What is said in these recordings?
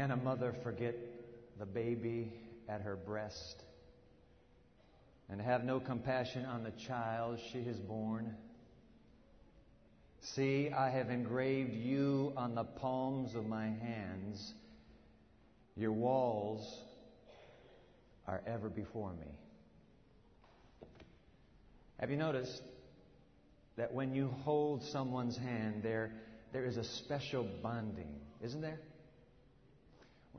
Can a mother forget the baby at her breast and have no compassion on the child she has borne? See, I have engraved you on the palms of my hands. Your walls are ever before me. Have you noticed that when you hold someone's hand, there, there is a special bonding, isn't there?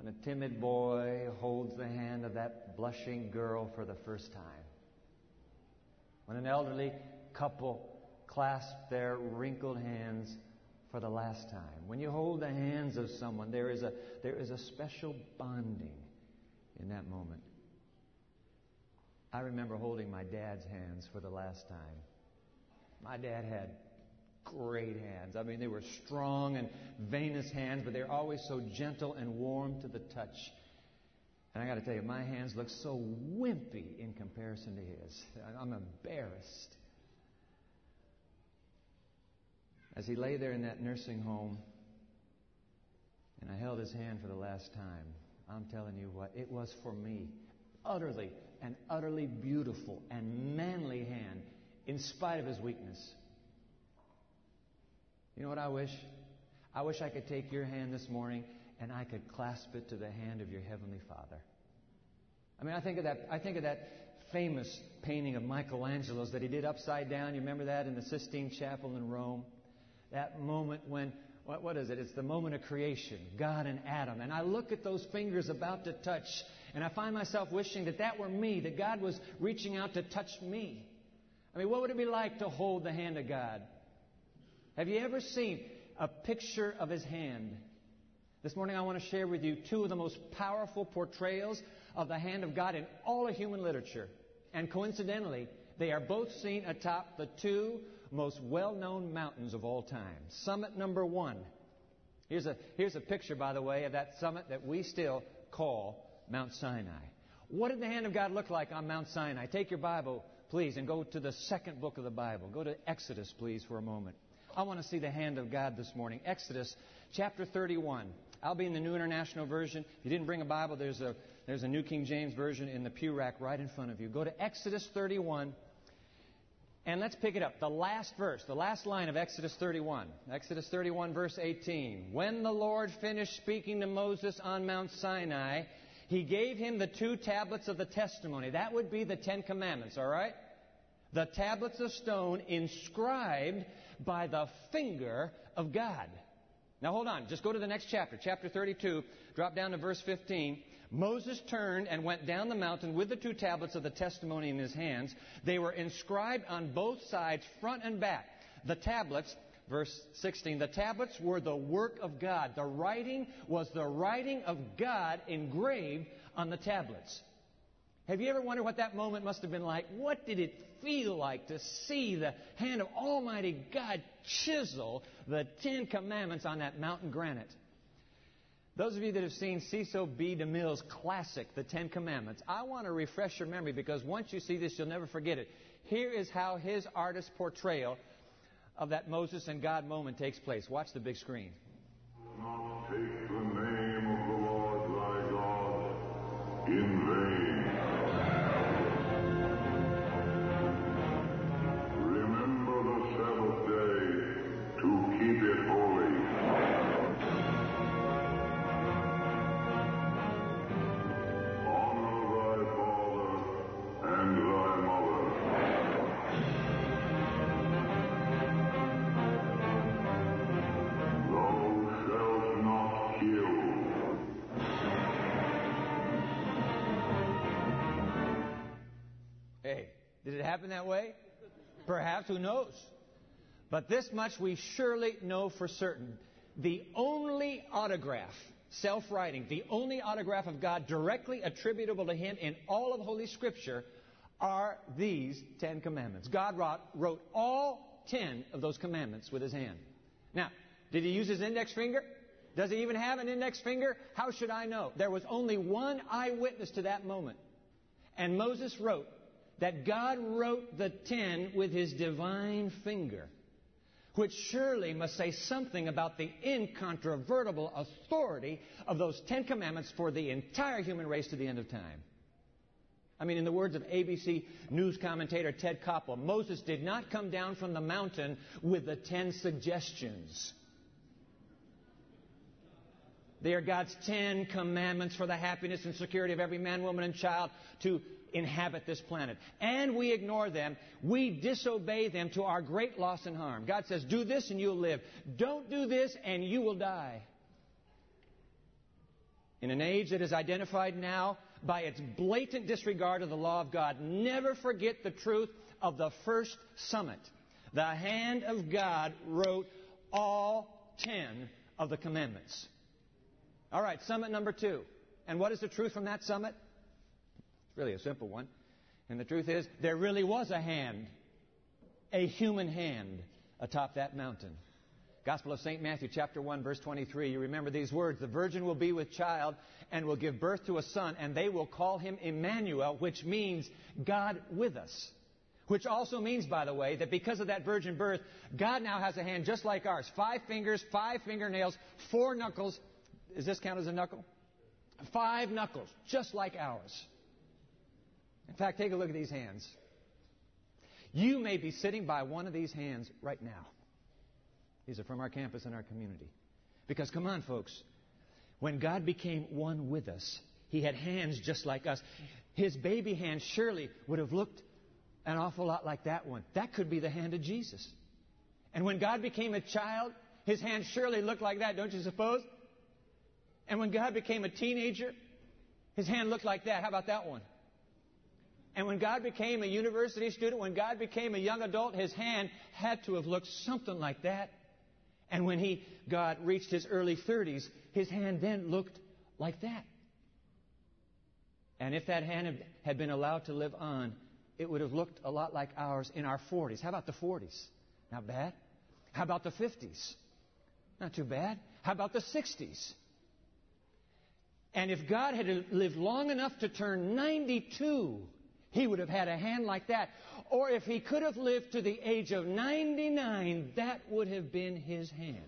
When a timid boy holds the hand of that blushing girl for the first time. When an elderly couple clasp their wrinkled hands for the last time. When you hold the hands of someone, there is a, there is a special bonding in that moment. I remember holding my dad's hands for the last time. My dad had great hands. I mean, they were strong and veinous hands, but they're always so gentle and warm to the touch. And I got to tell you, my hands look so wimpy in comparison to his. I'm embarrassed. As he lay there in that nursing home, and I held his hand for the last time, I'm telling you what, it was for me utterly and utterly beautiful and manly hand in spite of his weakness. You know what I wish? I wish I could take your hand this morning and I could clasp it to the hand of your heavenly Father. I mean, I think of that, I think of that famous painting of Michelangelo's that he did upside down. You remember that in the Sistine Chapel in Rome? that moment when, what, what is it? It's the moment of creation, God and Adam. And I look at those fingers about to touch, and I find myself wishing that that were me, that God was reaching out to touch me. I mean, what would it be like to hold the hand of God? Have you ever seen a picture of His hand? This morning I want to share with you two of the most powerful portrayals of the hand of God in all of human literature. And coincidentally, they are both seen atop the two most well known mountains of all time. Summit number one. Here's a, here's a picture, by the way, of that summit that we still call Mount Sinai. What did the hand of God look like on Mount Sinai? Take your Bible, please, and go to the second book of the Bible. Go to Exodus, please, for a moment. I want to see the hand of God this morning. Exodus chapter 31. I'll be in the New International Version. If you didn't bring a Bible, there's a, there's a New King James Version in the pew rack right in front of you. Go to Exodus 31. And let's pick it up. The last verse, the last line of Exodus 31. Exodus 31, verse 18. When the Lord finished speaking to Moses on Mount Sinai, he gave him the two tablets of the testimony. That would be the Ten Commandments, all right? The tablets of stone inscribed by the finger of God. Now hold on, just go to the next chapter, chapter 32, drop down to verse 15. Moses turned and went down the mountain with the two tablets of the testimony in his hands. They were inscribed on both sides, front and back. The tablets, verse 16, the tablets were the work of God. The writing was the writing of God engraved on the tablets. Have you ever wondered what that moment must have been like? What did it feel like to see the hand of Almighty God chisel the Ten Commandments on that mountain granite? Those of you that have seen Cecil B. DeMille's classic, The Ten Commandments, I want to refresh your memory because once you see this, you'll never forget it. Here is how his artist portrayal of that Moses and God moment takes place. Watch the big screen. Take the name of the Lord thy God in that way? Perhaps, who knows? But this much we surely know for certain. The only autograph, self writing, the only autograph of God directly attributable to Him in all of Holy Scripture are these Ten Commandments. God wrote, wrote all ten of those commandments with His hand. Now, did He use His index finger? Does He even have an index finger? How should I know? There was only one eyewitness to that moment. And Moses wrote that God wrote the ten with his divine finger. which surely must say something about the incontrovertible authority of those Ten Commandments for the entire human race to the end of time. I mean, in the words of ABC news commentator Ted Koppel, Moses did not come down from the mountain with the ten suggestions. They are God's ten commandments for the happiness and security of every man, woman, and child to inhabit this planet. And we ignore them. We disobey them to our great loss and harm. God says, do this and you'll live. Don't do this and you will die. In an age that is identified now by its blatant disregard of the law of God. Never forget the truth of the first summit. The hand of God wrote all ten of the commandments. All right, summit number two. And what is the truth from that summit? It's really a simple one. And the truth is, there really was a hand, a human hand, atop that mountain. Gospel of St. Matthew, chapter 1, verse 23. You remember these words. The virgin will be with child and will give birth to a son, and they will call him Emmanuel, which means God with us. Which also means, by the way, that because of that virgin birth, God now has a hand just like ours. Five fingers, five fingernails, four knuckles. Does this count as a knuckle? Five knuckles, just like ours. In fact, take a look at these hands. You may be sitting by one of these hands right now. These are from our campus and our community. Because, come on, folks, when God became one with us, He had hands just like us. His baby hand surely would have looked an awful lot like that one. That could be the hand of Jesus. And when God became a child, His hand surely looked like that, don't you suppose? And when God became a teenager, His hand looked like that. How about that one? And when God became a university student, when God became a young adult, His hand had to have looked something like that. And when he got reached his early 30s, his hand then looked like that. And if that hand had been allowed to live on, it would have looked a lot like ours in our 40s. How about the 40s? Not bad. How about the 50s? Not too bad. How about the 60s? And if God had lived long enough to turn 92, he would have had a hand like that. Or if he could have lived to the age of 99, that would have been his hand.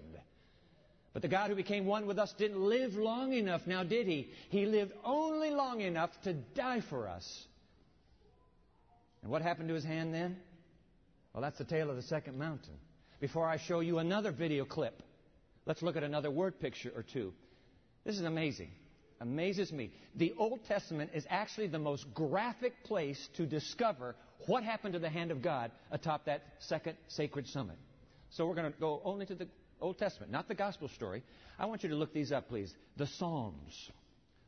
But the God who became one with us didn't live long enough, now did he? He lived only long enough to die for us. And what happened to his hand then? Well, that's the tale of the second mountain. Before I show you another video clip, let's look at another word picture or two. This is amazing amazes me. The Old Testament is actually the most graphic place to discover what happened to the hand of God atop that second sacred summit. So we're going to go only to the Old Testament, not the gospel story. I want you to look these up, please. The Psalms.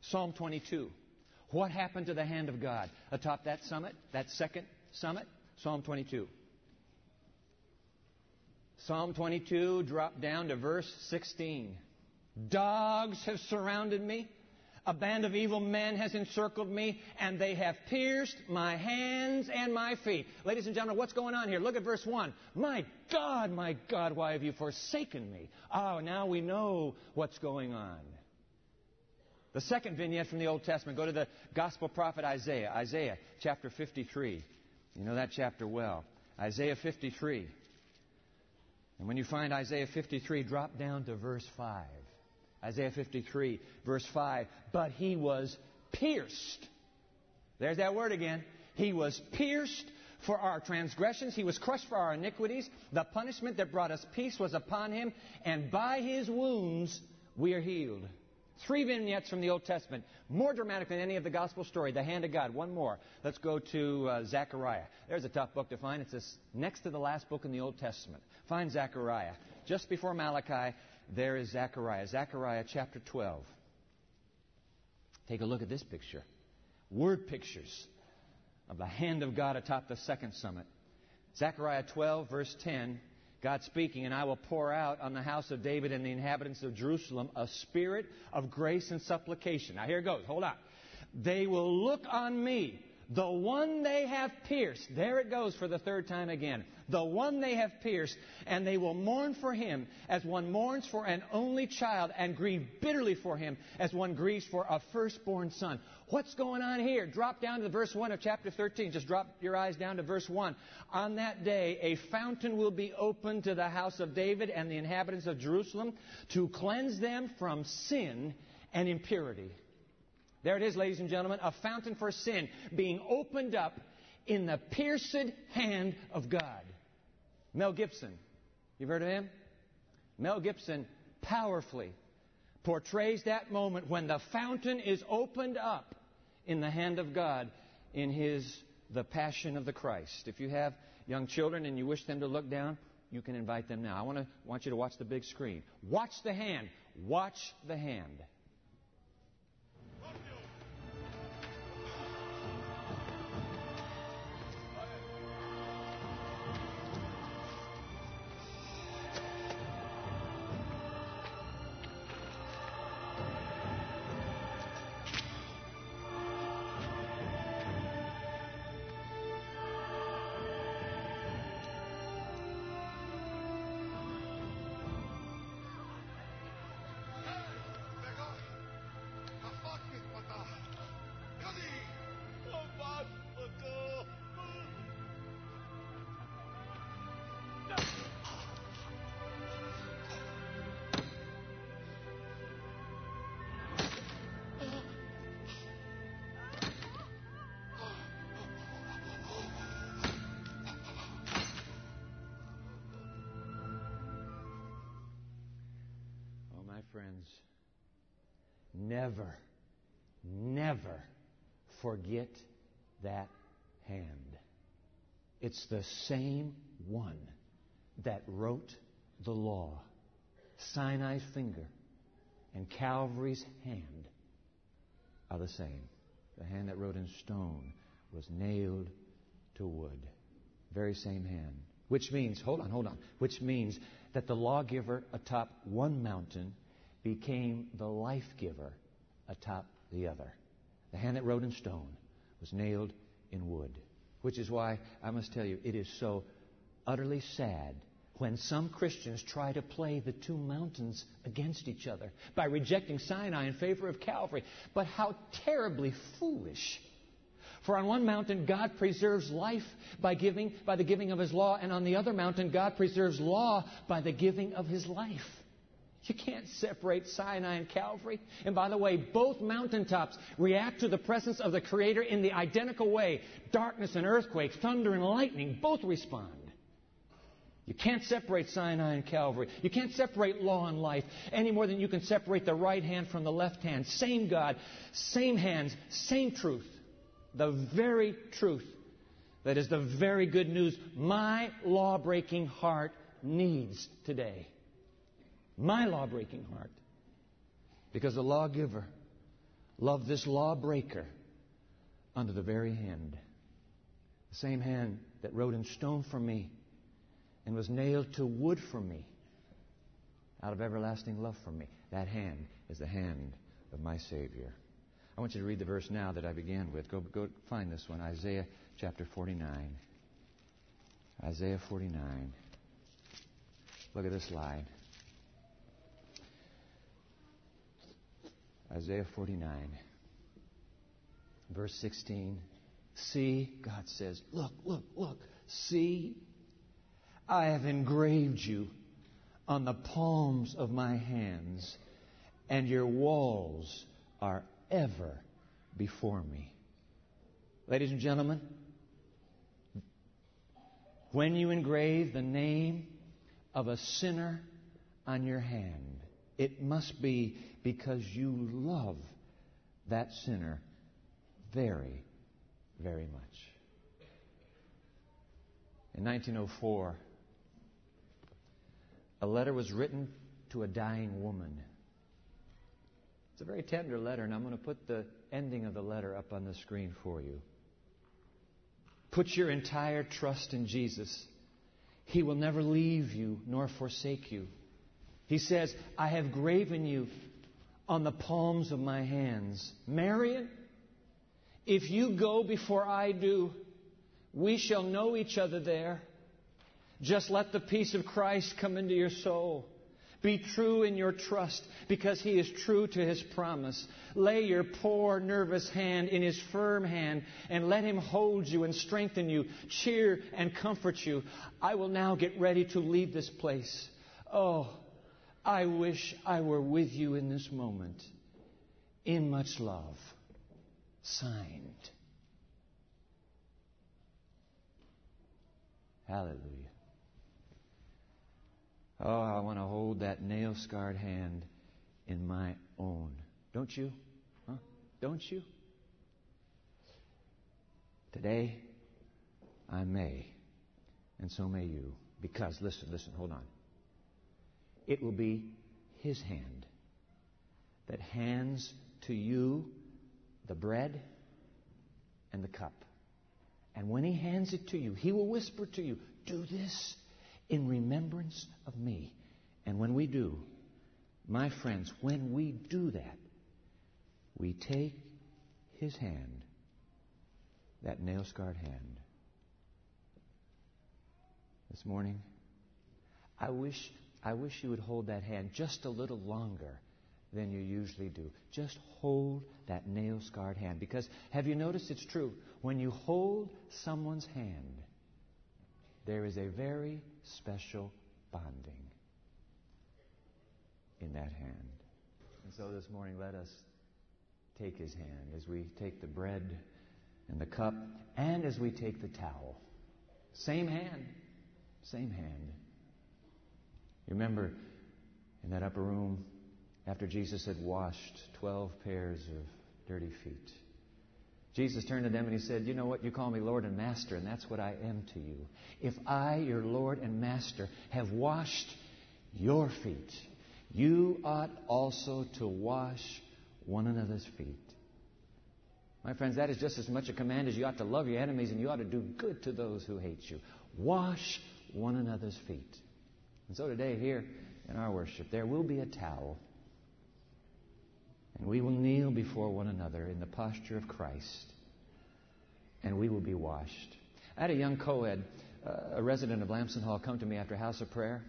Psalm 22. What happened to the hand of God atop that summit, that second summit? Psalm 22. Psalm 22, drop down to verse 16. Dogs have surrounded me. A band of evil men has encircled me, and they have pierced my hands and my feet. Ladies and gentlemen, what's going on here? Look at verse 1. My God, my God, why have you forsaken me? Oh, now we know what's going on. The second vignette from the Old Testament, go to the Gospel prophet Isaiah. Isaiah chapter 53. You know that chapter well. Isaiah 53. And when you find Isaiah 53, drop down to verse 5. Isaiah 53, verse 5. But he was pierced. There's that word again. He was pierced for our transgressions. He was crushed for our iniquities. The punishment that brought us peace was upon him, and by his wounds we are healed. Three vignettes from the Old Testament, more dramatic than any of the gospel story. The hand of God. One more. Let's go to uh, Zechariah. There's a tough book to find. It's this, next to the last book in the Old Testament. Find Zechariah. Just before Malachi, there is Zechariah. Zechariah chapter 12. Take a look at this picture. Word pictures of the hand of God atop the second summit. Zechariah 12, verse 10. God speaking, and I will pour out on the house of David and the inhabitants of Jerusalem a spirit of grace and supplication. Now here it goes. Hold on. They will look on me, the one they have pierced. There it goes for the third time again. The one they have pierced, and they will mourn for him as one mourns for an only child, and grieve bitterly for him as one grieves for a firstborn son. What's going on here? Drop down to verse 1 of chapter 13. Just drop your eyes down to verse 1. On that day, a fountain will be opened to the house of David and the inhabitants of Jerusalem to cleanse them from sin and impurity. There it is, ladies and gentlemen, a fountain for sin being opened up in the pierced hand of God. Mel Gibson, you've heard of him? Mel Gibson powerfully portrays that moment when the fountain is opened up in the hand of God in his The Passion of the Christ. If you have young children and you wish them to look down, you can invite them now. I want to want you to watch the big screen. Watch the hand. Watch the hand. Never, never forget that hand. It's the same one that wrote the law. Sinai's finger and Calvary's hand are the same. The hand that wrote in stone was nailed to wood. Very same hand. Which means, hold on, hold on, which means that the lawgiver atop one mountain became the life giver atop the other. The hand that wrote in stone was nailed in wood. Which is why I must tell you, it is so utterly sad when some Christians try to play the two mountains against each other by rejecting Sinai in favor of Calvary. But how terribly foolish. For on one mountain, God preserves life by giving, by the giving of His law, and on the other mountain, God preserves law by the giving of His life. You can't separate Sinai and Calvary. And by the way, both mountaintops react to the presence of the Creator in the identical way. Darkness and earthquake, thunder and lightning both respond. You can't separate Sinai and Calvary. You can't separate law and life any more than you can separate the right hand from the left hand. Same God, same hands, same truth. The very truth that is the very good news my law breaking heart needs today my law breaking heart. Because the lawgiver loved this lawbreaker under the very hand. The same hand that wrote in stone for me and was nailed to wood for me out of everlasting love for me. That hand is the hand of my Savior. I want you to read the verse now that I began with. Go, go find this one Isaiah chapter 49. Isaiah 49. Look at this line. Isaiah 49, verse 16. See, God says, look, look, look. See, I have engraved you on the palms of my hands, and your walls are ever before me. Ladies and gentlemen, when you engrave the name of a sinner on your hand, it must be because you love that sinner very, very much. In 1904, a letter was written to a dying woman. It's a very tender letter, and I'm going to put the ending of the letter up on the screen for you. Put your entire trust in Jesus. He will never leave you nor forsake you. He says, I have graven you on the palms of my hands. Marion, If you go before I do, we shall know each other there. Just let the peace of Christ come into your soul. Be true in your trust because He is true to His promise. Lay your poor, nervous hand in His firm hand and let Him hold you and strengthen you, cheer and comfort you. I will now get ready to leave this place. Oh, I wish I were with you in this moment. In much love. Signed. Hallelujah. Oh, I want to hold that nail scarred hand in my own. Don't you? Huh? Don't you? Today, I may, and so may you. Because, listen, listen, hold on. It will be His hand that hands to you the bread and the cup. And when He hands it to you, He will whisper to you, Do this in remembrance of me. And when we do, my friends, when we do that, we take his hand, that nail scarred hand. This morning, I wish, I wish you would hold that hand just a little longer than you usually do. Just hold that nail scarred hand. Because have you noticed it's true? When you hold someone's hand, there is a very special bonding in that hand. And so this morning, let us take his hand as we take the bread and the cup and as we take the towel. Same hand, same hand. You remember in that upper room after Jesus had washed 12 pairs of dirty feet. Jesus turned to them and he said, You know what? You call me Lord and Master, and that's what I am to you. If I, your Lord and Master, have washed your feet, you ought also to wash one another's feet. My friends, that is just as much a command as you ought to love your enemies and you ought to do good to those who hate you. Wash one another's feet. And so today, here in our worship, there will be a towel and we will kneel before one another in the posture of Christ. And we will be washed. I had a young co ed, uh, a resident of Lamson Hall, come to me after House of Prayer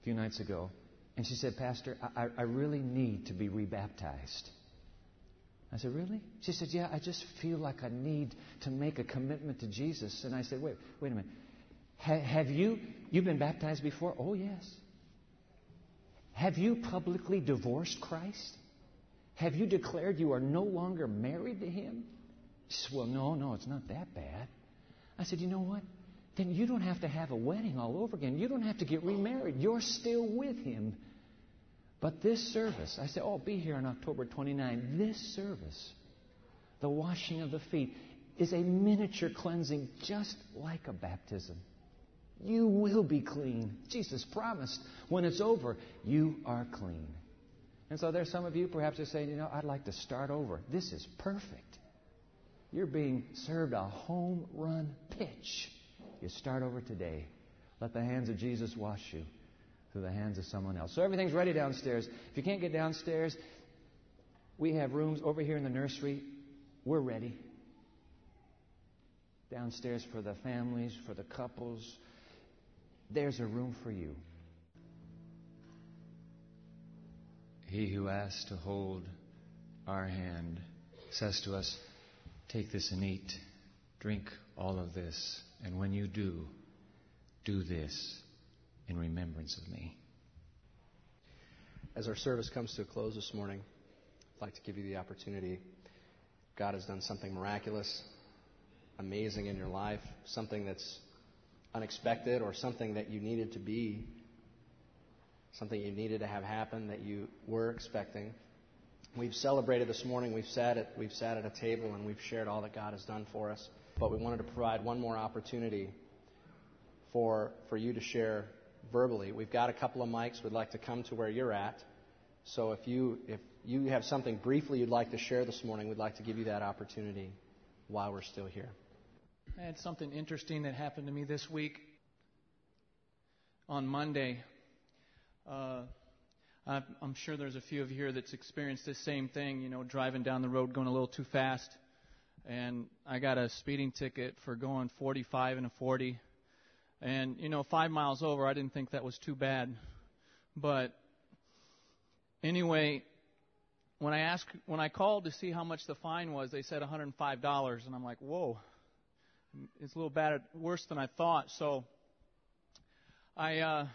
a few nights ago. And she said, Pastor, I, I really need to be rebaptized. I said, Really? She said, Yeah, I just feel like I need to make a commitment to Jesus. And I said, Wait, wait a minute. Ha- have you, you've been baptized before? Oh, yes. Have you publicly divorced Christ? Have you declared you are no longer married to Him? Said, Well, no, no, it's not that bad. I said, You know what? Then you don't have to have a wedding all over again. You don't have to get remarried. You're still with Him. But this service, I said, Oh, be here on October 29. This service, the washing of the feet, is a miniature cleansing just like a baptism. You will be clean. Jesus promised when it's over, you are clean. And so there's some of you perhaps are saying, you know, I'd like to start over. This is perfect. You're being served a home run pitch. You start over today. Let the hands of Jesus wash you through the hands of someone else. So everything's ready downstairs. If you can't get downstairs, we have rooms over here in the nursery. We're ready. Downstairs for the families, for the couples, there's a room for you. He who asks to hold our hand says to us, Take this and eat. Drink all of this. And when you do, do this in remembrance of me. As our service comes to a close this morning, I'd like to give you the opportunity. God has done something miraculous, amazing in your life, something that's unexpected or something that you needed to be, something you needed to have happen that you were expecting. We've celebrated this morning. We've sat at we've sat at a table and we've shared all that God has done for us. But we wanted to provide one more opportunity for for you to share verbally. We've got a couple of mics. We'd like to come to where you're at. So if you if you have something briefly you'd like to share this morning, we'd like to give you that opportunity while we're still here. I had something interesting that happened to me this week. On Monday, uh, I'm sure there's a few of you here that's experienced this same thing, you know, driving down the road going a little too fast. And I got a speeding ticket for going 45 and a 40. And, you know, five miles over, I didn't think that was too bad. But anyway, when I asked, when I called to see how much the fine was, they said $105. And I'm like, whoa, it's a little bad, worse than I thought. So I, uh,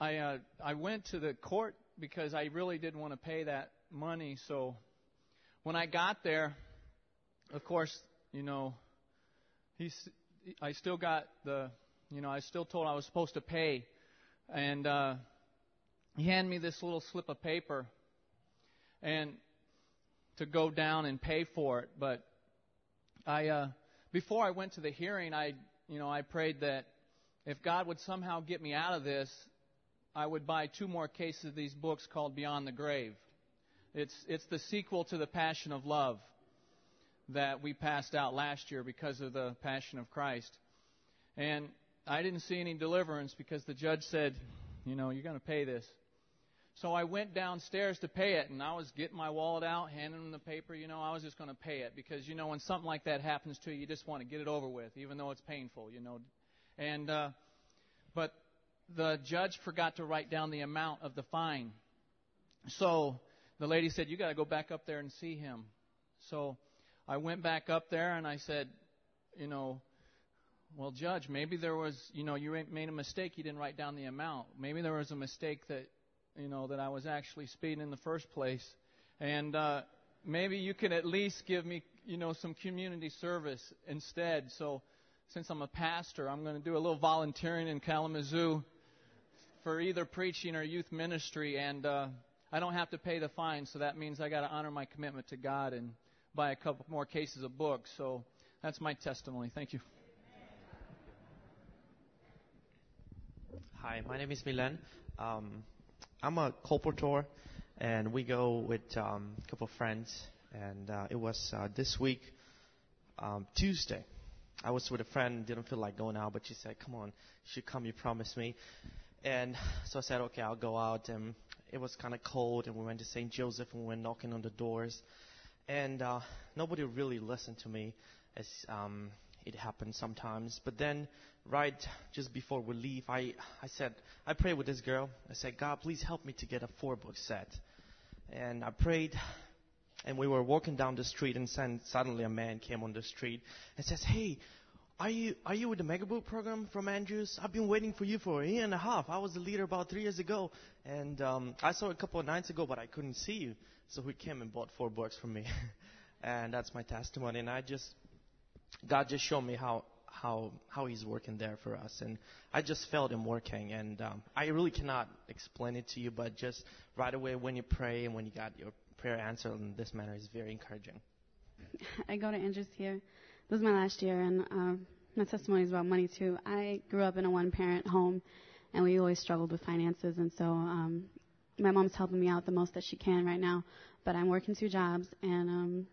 I, uh, I went to the court because I really didn't want to pay that money. So when I got there, of course, you know, he's, I still got the, you know, I still told I was supposed to pay, and uh, he handed me this little slip of paper, and to go down and pay for it. But I, uh, before I went to the hearing, I, you know, I prayed that if God would somehow get me out of this, I would buy two more cases of these books called Beyond the Grave. It's, it's the sequel to The Passion of Love that we passed out last year because of the Passion of Christ. And I didn't see any deliverance because the judge said, you know, you're going to pay this. So I went downstairs to pay it, and I was getting my wallet out, handing him the paper. You know, I was just going to pay it because, you know, when something like that happens to you, you just want to get it over with, even though it's painful, you know. And, uh, but the judge forgot to write down the amount of the fine. So the lady said, You got to go back up there and see him. So I went back up there and I said, You know, well, Judge, maybe there was, you know, you made a mistake. You didn't write down the amount. Maybe there was a mistake that, you know, that I was actually speeding in the first place. And uh, maybe you could at least give me, you know, some community service instead. So since I'm a pastor, I'm going to do a little volunteering in Kalamazoo for either preaching or youth ministry, and uh, I don't have to pay the fine, so that means I got to honor my commitment to God and buy a couple more cases of books. So that's my testimony. Thank you. Hi, my name is Milan. Um, I'm a colporteur, and we go with um, a couple of friends. And uh, it was uh, this week, um, Tuesday. I was with a friend, didn't feel like going out, but she said, "Come on, you should come. You promised me." And so I said, okay, I'll go out. And it was kind of cold, and we went to St. Joseph, and we went knocking on the doors. And uh, nobody really listened to me, as um, it happens sometimes. But then, right just before we leave, I, I said, I prayed with this girl. I said, God, please help me to get a four book set. And I prayed, and we were walking down the street, and suddenly a man came on the street and says, Hey, are you are you with the Magabook program from Andrews? I've been waiting for you for a year and a half. I was the leader about three years ago, and um, I saw a couple of nights ago, but I couldn't see you. So he came and bought four books from me, and that's my testimony. And I just God just showed me how how how He's working there for us, and I just felt Him working. And um, I really cannot explain it to you, but just right away when you pray and when you got your prayer answered in this manner is very encouraging. I go to Andrews here this is my last year, and um, my testimony is about money too. I grew up in a one-parent home, and we always struggled with finances, and so um, my mom's helping me out the most that she can right now. But I'm working two jobs, and um,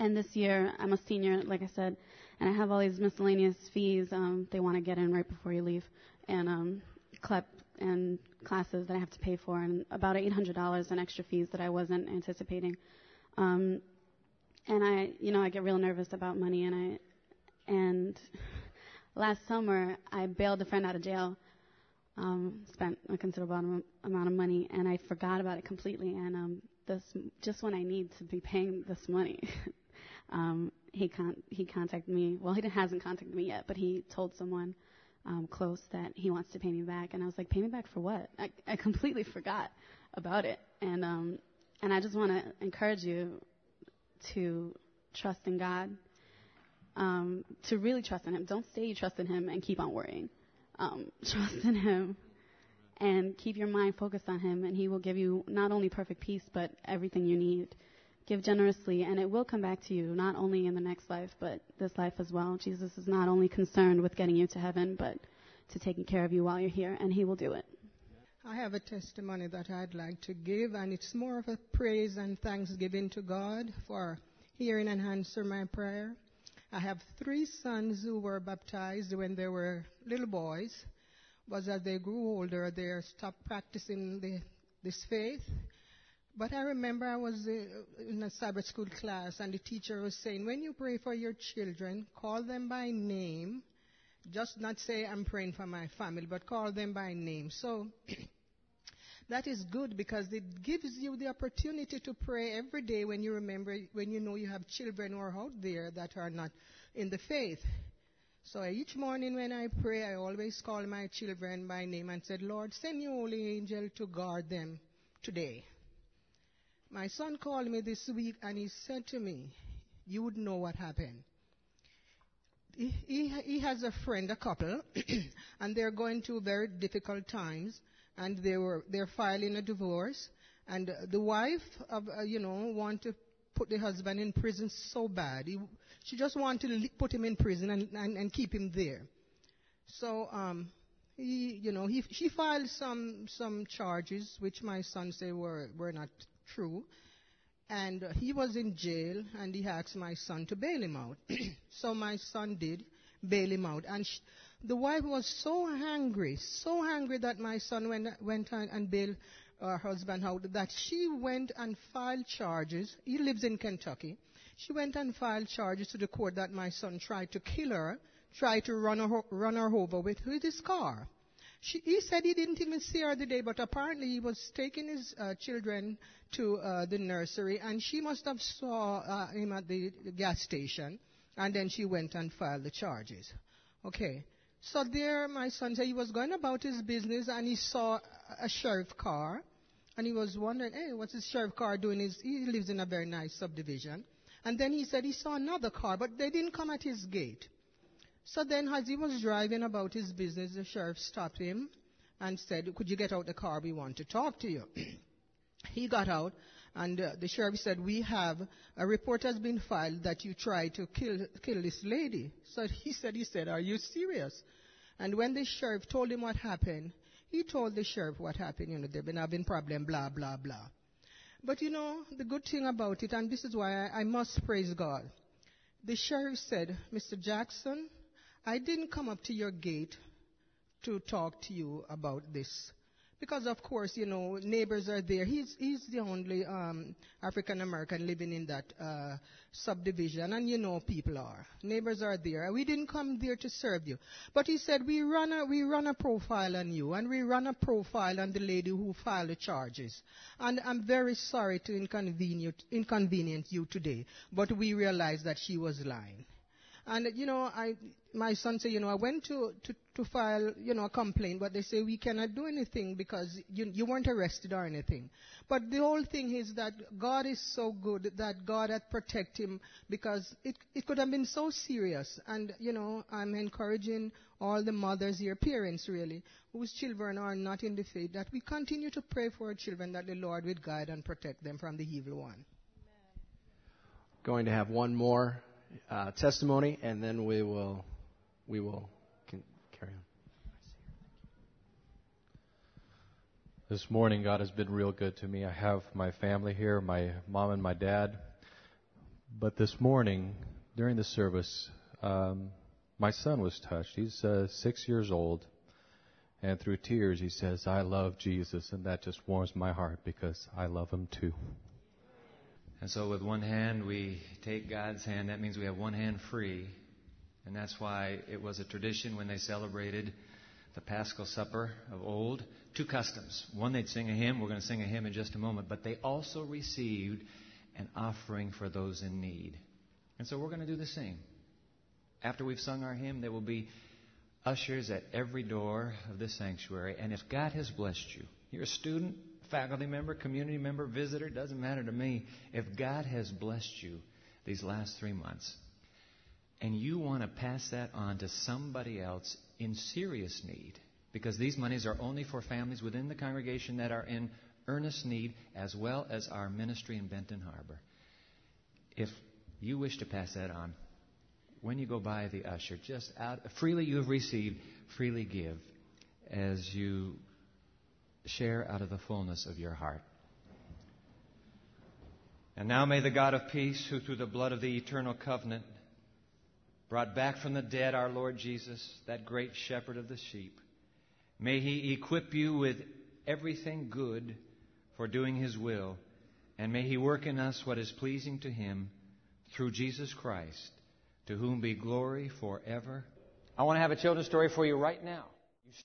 and this year I'm a senior, like I said, and I have all these miscellaneous fees um, they want to get in right before you leave, and um, CLEP and classes that I have to pay for, and about $800 in extra fees that I wasn't anticipating. Um, and I, you know, I get real nervous about money, and I, and last summer I bailed a friend out of jail, um, spent a considerable amount of money, and I forgot about it completely. And um, this, just when I need to be paying this money, um, he con- he contacted me. Well, he hasn't contacted me yet, but he told someone um, close that he wants to pay me back, and I was like, pay me back for what? I, I completely forgot about it, and um, and I just want to encourage you to trust in God, um, to really trust in Him. Don't say you trust in Him and keep on worrying. Um, trust in Him and keep your mind focused on Him, and He will give you not only perfect peace, but everything you need. Give generously, and it will come back to you, not only in the next life, but this life as well. Jesus is not only concerned with getting you to heaven, but to taking care of you while you're here, and He will do it. I have a testimony that I'd like to give, and it's more of a praise and thanksgiving to God for hearing and answering my prayer. I have three sons who were baptized when they were little boys. was as they grew older, they stopped practicing the, this faith. But I remember I was uh, in a Sabbath school class, and the teacher was saying, when you pray for your children, call them by name. Just not say, I'm praying for my family, but call them by name. So, that is good because it gives you the opportunity to pray every day when you remember, when you know you have children who are out there that are not in the faith. So each morning when I pray, I always call my children by name and said, Lord, send your holy angel to guard them today. My son called me this week and he said to me, you would know what happened. He, he, he has a friend, a couple, and they're going through very difficult times and they were they're filing a divorce, and the wife of uh, you know want to put the husband in prison so bad. He, she just wanted to put him in prison and, and, and keep him there. So um, he, you know, he, she filed some some charges which my son said were were not true, and uh, he was in jail, and he asked my son to bail him out. so my son did bail him out, and. She, the wife was so angry, so angry that my son went, went and bailed her husband out that she went and filed charges. He lives in Kentucky. She went and filed charges to the court that my son tried to kill her, tried to run her, run her over with, with his car. She, he said he didn't even see her the day, but apparently he was taking his uh, children to uh, the nursery, and she must have saw uh, him at the, gas station, and then she went and filed the charges. Okay. So there, my son said he was going about his business and he saw a sheriff car. And he was wondering, hey, what's this sheriff car doing? He's, he lives in a very nice subdivision. And then he said he saw another car, but they didn't come at his gate. So then, as he was driving about his business, the sheriff stopped him and said, Could you get out the car? We want to talk to you. he got out, and uh, the sheriff said, We have a report has been filed that you tried to kill, kill this lady. So he said, He said, Are you serious? And when the sheriff told him what happened, he told the sheriff what happened. You know, they've been having problem, blah, blah, blah. But you know, the good thing about it, and this is why I, I must praise God. The sheriff said, Mr. Jackson, I didn't come up to your gate to talk to you about this. Because of course, you know, neighbors are there. He's, he's the only um, African American living in that uh, subdivision, and you know people are. Neighbors are there. We didn't come there to serve you. But he said, we run a, we run a profile on you, and we run a profile on the lady who filed the charges. And I'm very sorry to inconvenience, inconvenience you today, but we realized that she was lying. And, you know, I, my son said, you know, I went to, to, to file, you know, a complaint, but they say we cannot do anything because you, you weren't arrested or anything. But the whole thing is that God is so good that God had protected him because it, it could have been so serious. And, you know, I'm encouraging all the mothers here, parents really, whose children are not in the faith, that we continue to pray for our children that the Lord would guide and protect them from the evil one. Going to have one more uh, testimony, and then we will we will carry on. This morning, God has been real good to me. I have my family here, my mom and my dad. But this morning, during the service, um, my son was touched. He's uh, six years old. And through tears, he says, I love Jesus. And that just warms my heart because I love him too. And so, with one hand, we take God's hand. That means we have one hand free. And that's why it was a tradition when they celebrated the Paschal Supper of old. Two customs. One, they'd sing a hymn. We're going to sing a hymn in just a moment. But they also received an offering for those in need. And so, we're going to do the same. After we've sung our hymn, there will be ushers at every door of this sanctuary. And if God has blessed you, you're a student, faculty member, community member, visitor, doesn't matter to me. If God has blessed you these last three months, and you want to pass that on to somebody else in serious need, because these monies are only for families within the congregation that are in earnest need, as well as our ministry in Benton Harbor. If you wish to pass that on, when you go by the usher, just out freely you have received, freely give as you share out of the fullness of your heart. And now may the God of peace, who through the blood of the eternal covenant brought back from the dead our Lord Jesus, that great shepherd of the sheep, May He equip you with everything good for doing His will, and may He work in us what is pleasing to Him through Jesus Christ, to whom be glory forever. I want to have a children's story for you right now.